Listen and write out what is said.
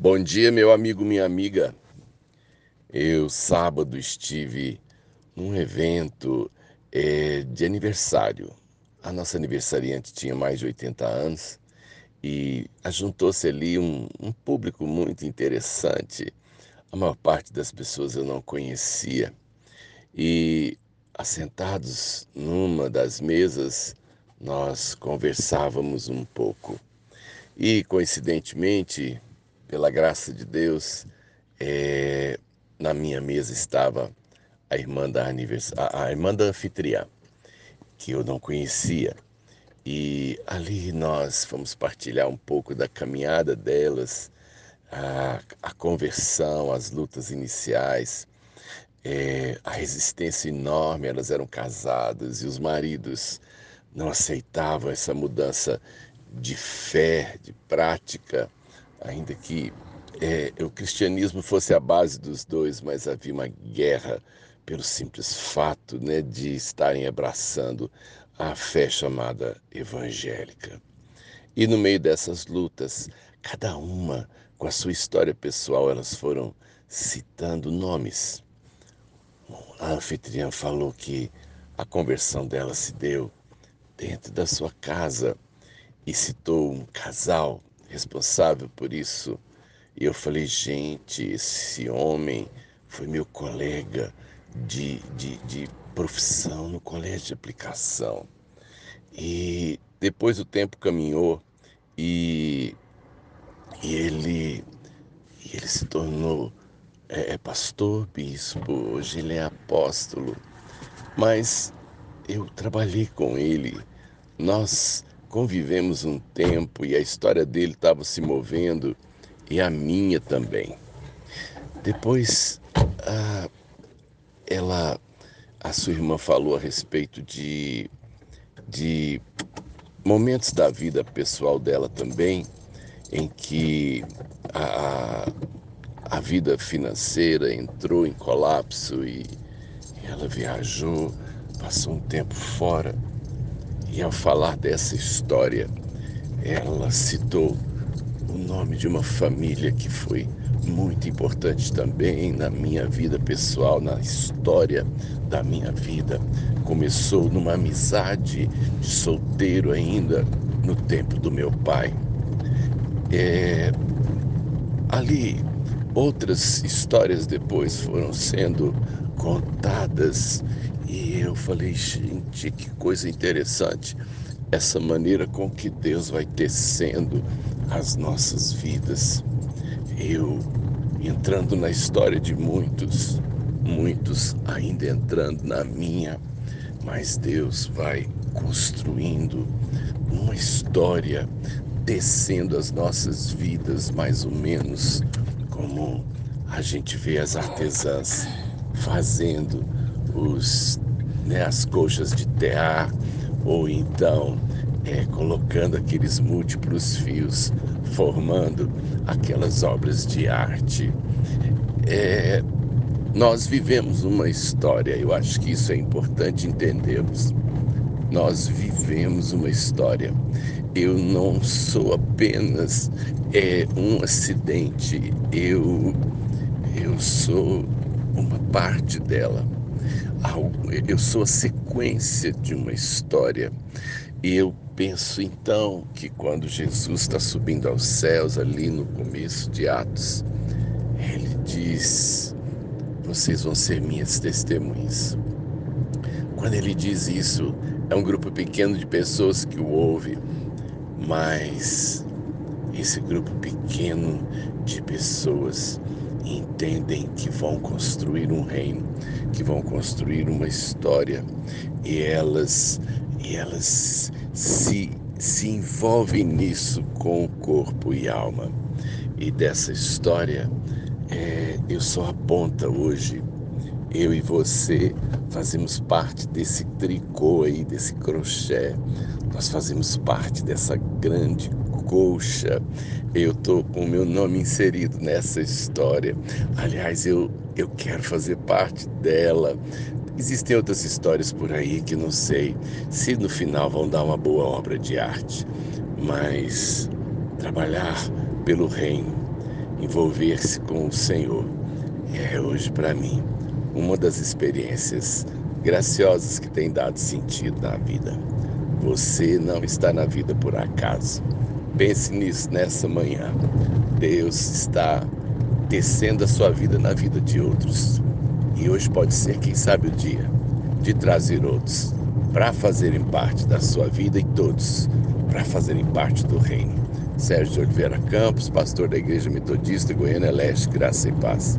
Bom dia, meu amigo, minha amiga. Eu, sábado, estive num evento é, de aniversário. A nossa aniversariante tinha mais de 80 anos e ajuntou-se ali um, um público muito interessante. A maior parte das pessoas eu não conhecia. E assentados numa das mesas, nós conversávamos um pouco. E, coincidentemente, pela graça de Deus, é, na minha mesa estava a irmã da anivers... a irmã da anfitriã, que eu não conhecia. E ali nós fomos partilhar um pouco da caminhada delas, a, a conversão, as lutas iniciais, é, a resistência enorme. Elas eram casadas e os maridos não aceitavam essa mudança de fé, de prática ainda que é, o cristianismo fosse a base dos dois, mas havia uma guerra pelo simples fato né, de estarem abraçando a fé chamada evangélica. E no meio dessas lutas, cada uma com a sua história pessoal, elas foram citando nomes. A anfitriã falou que a conversão dela se deu dentro da sua casa e citou um casal responsável por isso. E eu falei, gente, esse homem foi meu colega de, de, de profissão no colégio de aplicação. E depois o tempo caminhou e, e ele, e ele se tornou é, é pastor, bispo, hoje ele é apóstolo. Mas eu trabalhei com ele, nós convivemos um tempo e a história dele estava se movendo e a minha também. Depois, a, ela, a sua irmã falou a respeito de, de momentos da vida pessoal dela também, em que a, a vida financeira entrou em colapso e ela viajou, passou um tempo fora e ao falar dessa história, ela citou o nome de uma família que foi muito importante também na minha vida pessoal, na história da minha vida. Começou numa amizade de solteiro ainda, no tempo do meu pai. É, ali, outras histórias depois foram sendo contadas e eu falei, gente, que coisa interessante essa maneira com que Deus vai tecendo as nossas vidas. Eu entrando na história de muitos, muitos ainda entrando na minha, mas Deus vai construindo uma história, tecendo as nossas vidas mais ou menos como a gente vê as artesãs fazendo os, né, as coxas de tear, ou então é, colocando aqueles múltiplos fios, formando aquelas obras de arte. É, nós vivemos uma história, eu acho que isso é importante entendermos. Nós vivemos uma história. Eu não sou apenas é, um acidente, eu, eu sou uma parte dela eu sou a sequência de uma história. E eu penso então que quando Jesus está subindo aos céus, ali no começo de Atos, ele diz: Vocês vão ser minhas testemunhas. Quando ele diz isso, é um grupo pequeno de pessoas que o ouve, mas esse grupo pequeno de pessoas entendem que vão construir um reino, que vão construir uma história e elas e elas se se envolvem nisso com corpo e alma. E dessa história, é, eu sou a ponta hoje. Eu e você fazemos parte desse tricô aí, desse crochê. Nós fazemos parte dessa grande colcha. Eu tô com o meu nome inserido nessa história. Aliás, eu, eu quero fazer parte dela. Existem outras histórias por aí que não sei se no final vão dar uma boa obra de arte, mas trabalhar pelo reino envolver-se com o Senhor. É hoje para mim uma das experiências graciosas que tem dado sentido na vida. Você não está na vida por acaso. Pense nisso nessa manhã. Deus está tecendo a sua vida na vida de outros. E hoje pode ser, quem sabe, o dia de trazer outros para fazerem parte da sua vida e todos para fazerem parte do reino. Sérgio de Oliveira Campos, pastor da Igreja Metodista Goiânia Leste, Graça e Paz.